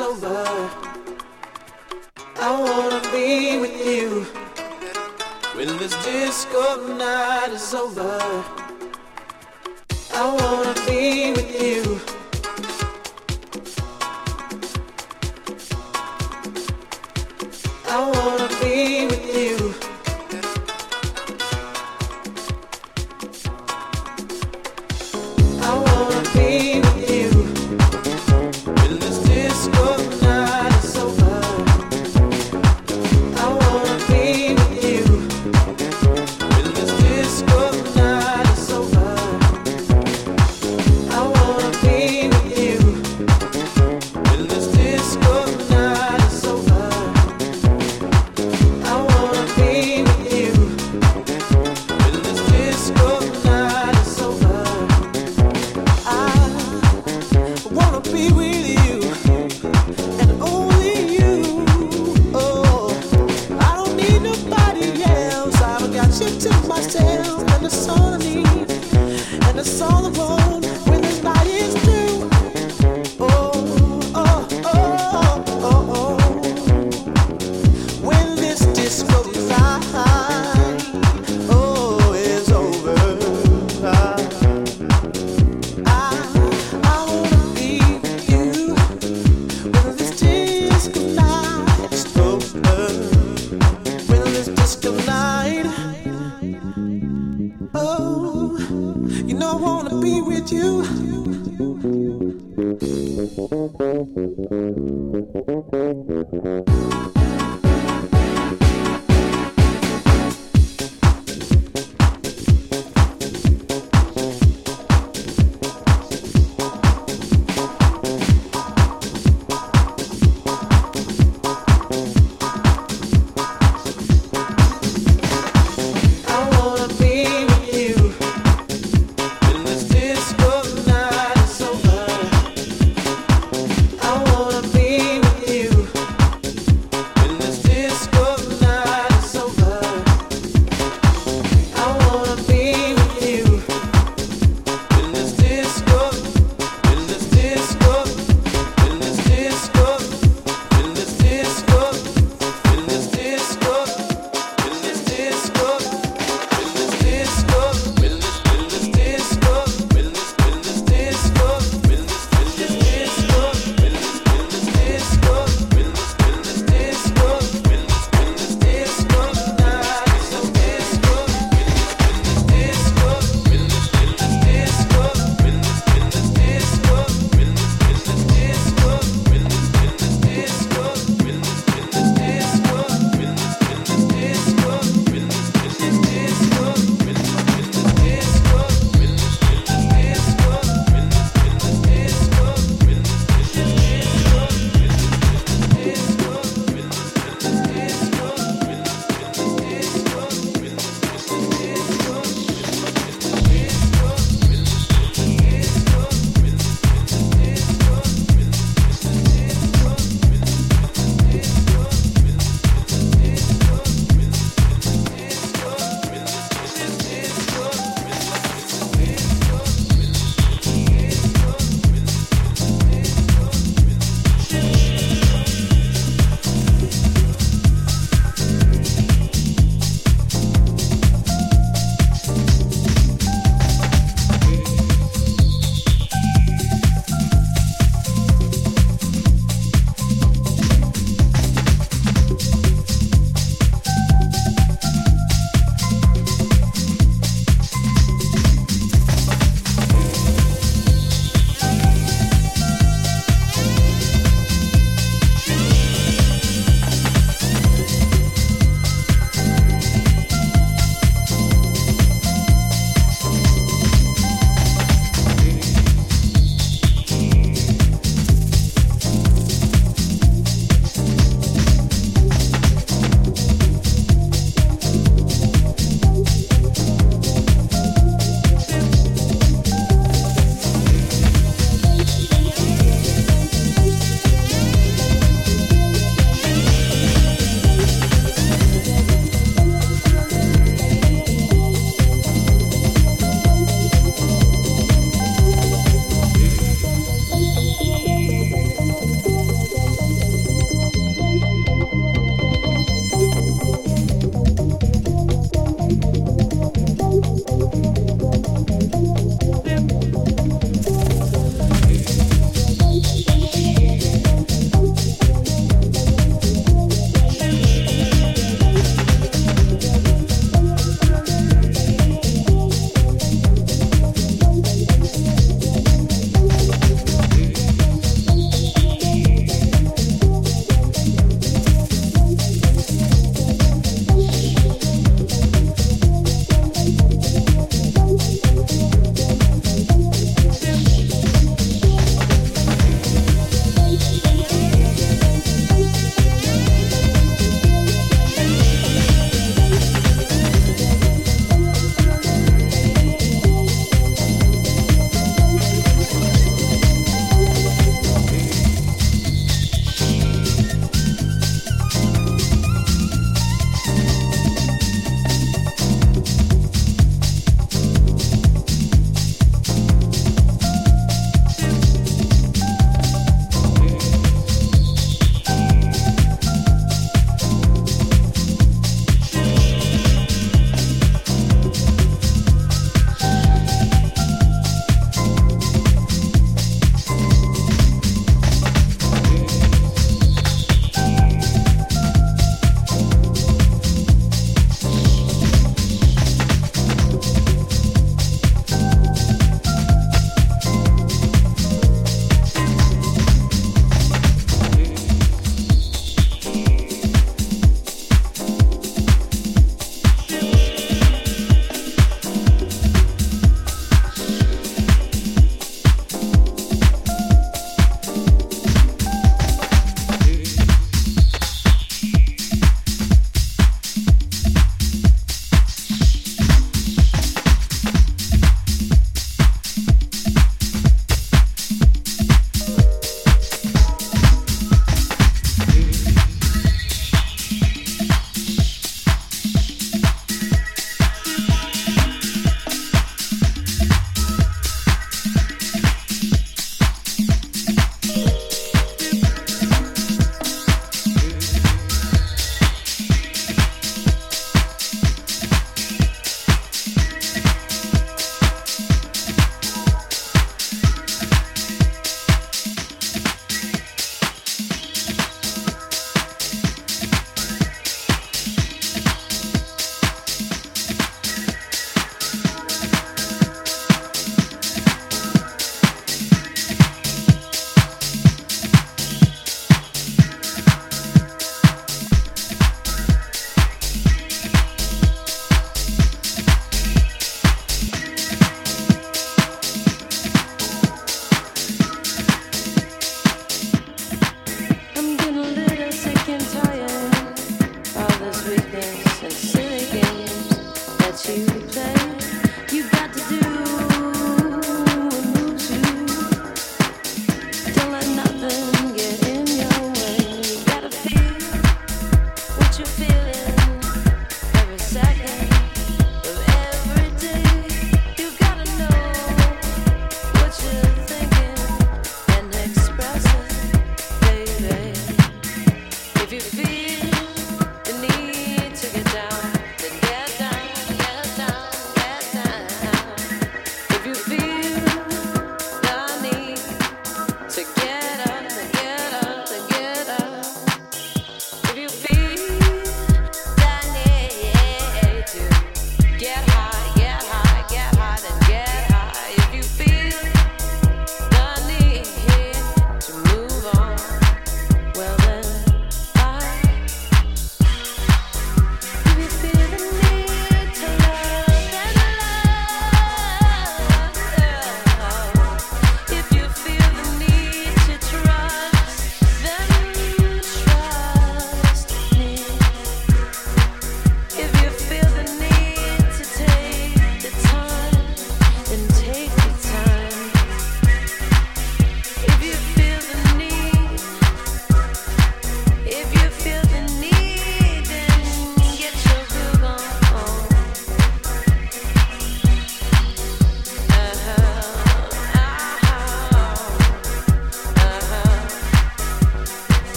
over. I wanna be with you. When this disco night is over, I wanna be with you.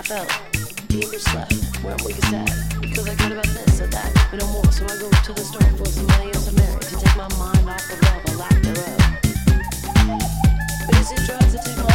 I felt deep and slept. Where I'm weak as. Because I cared about this or that, but no more. So I go to the store for some money or some merit to take my mind off of love or lack thereof. But is it drugs that take my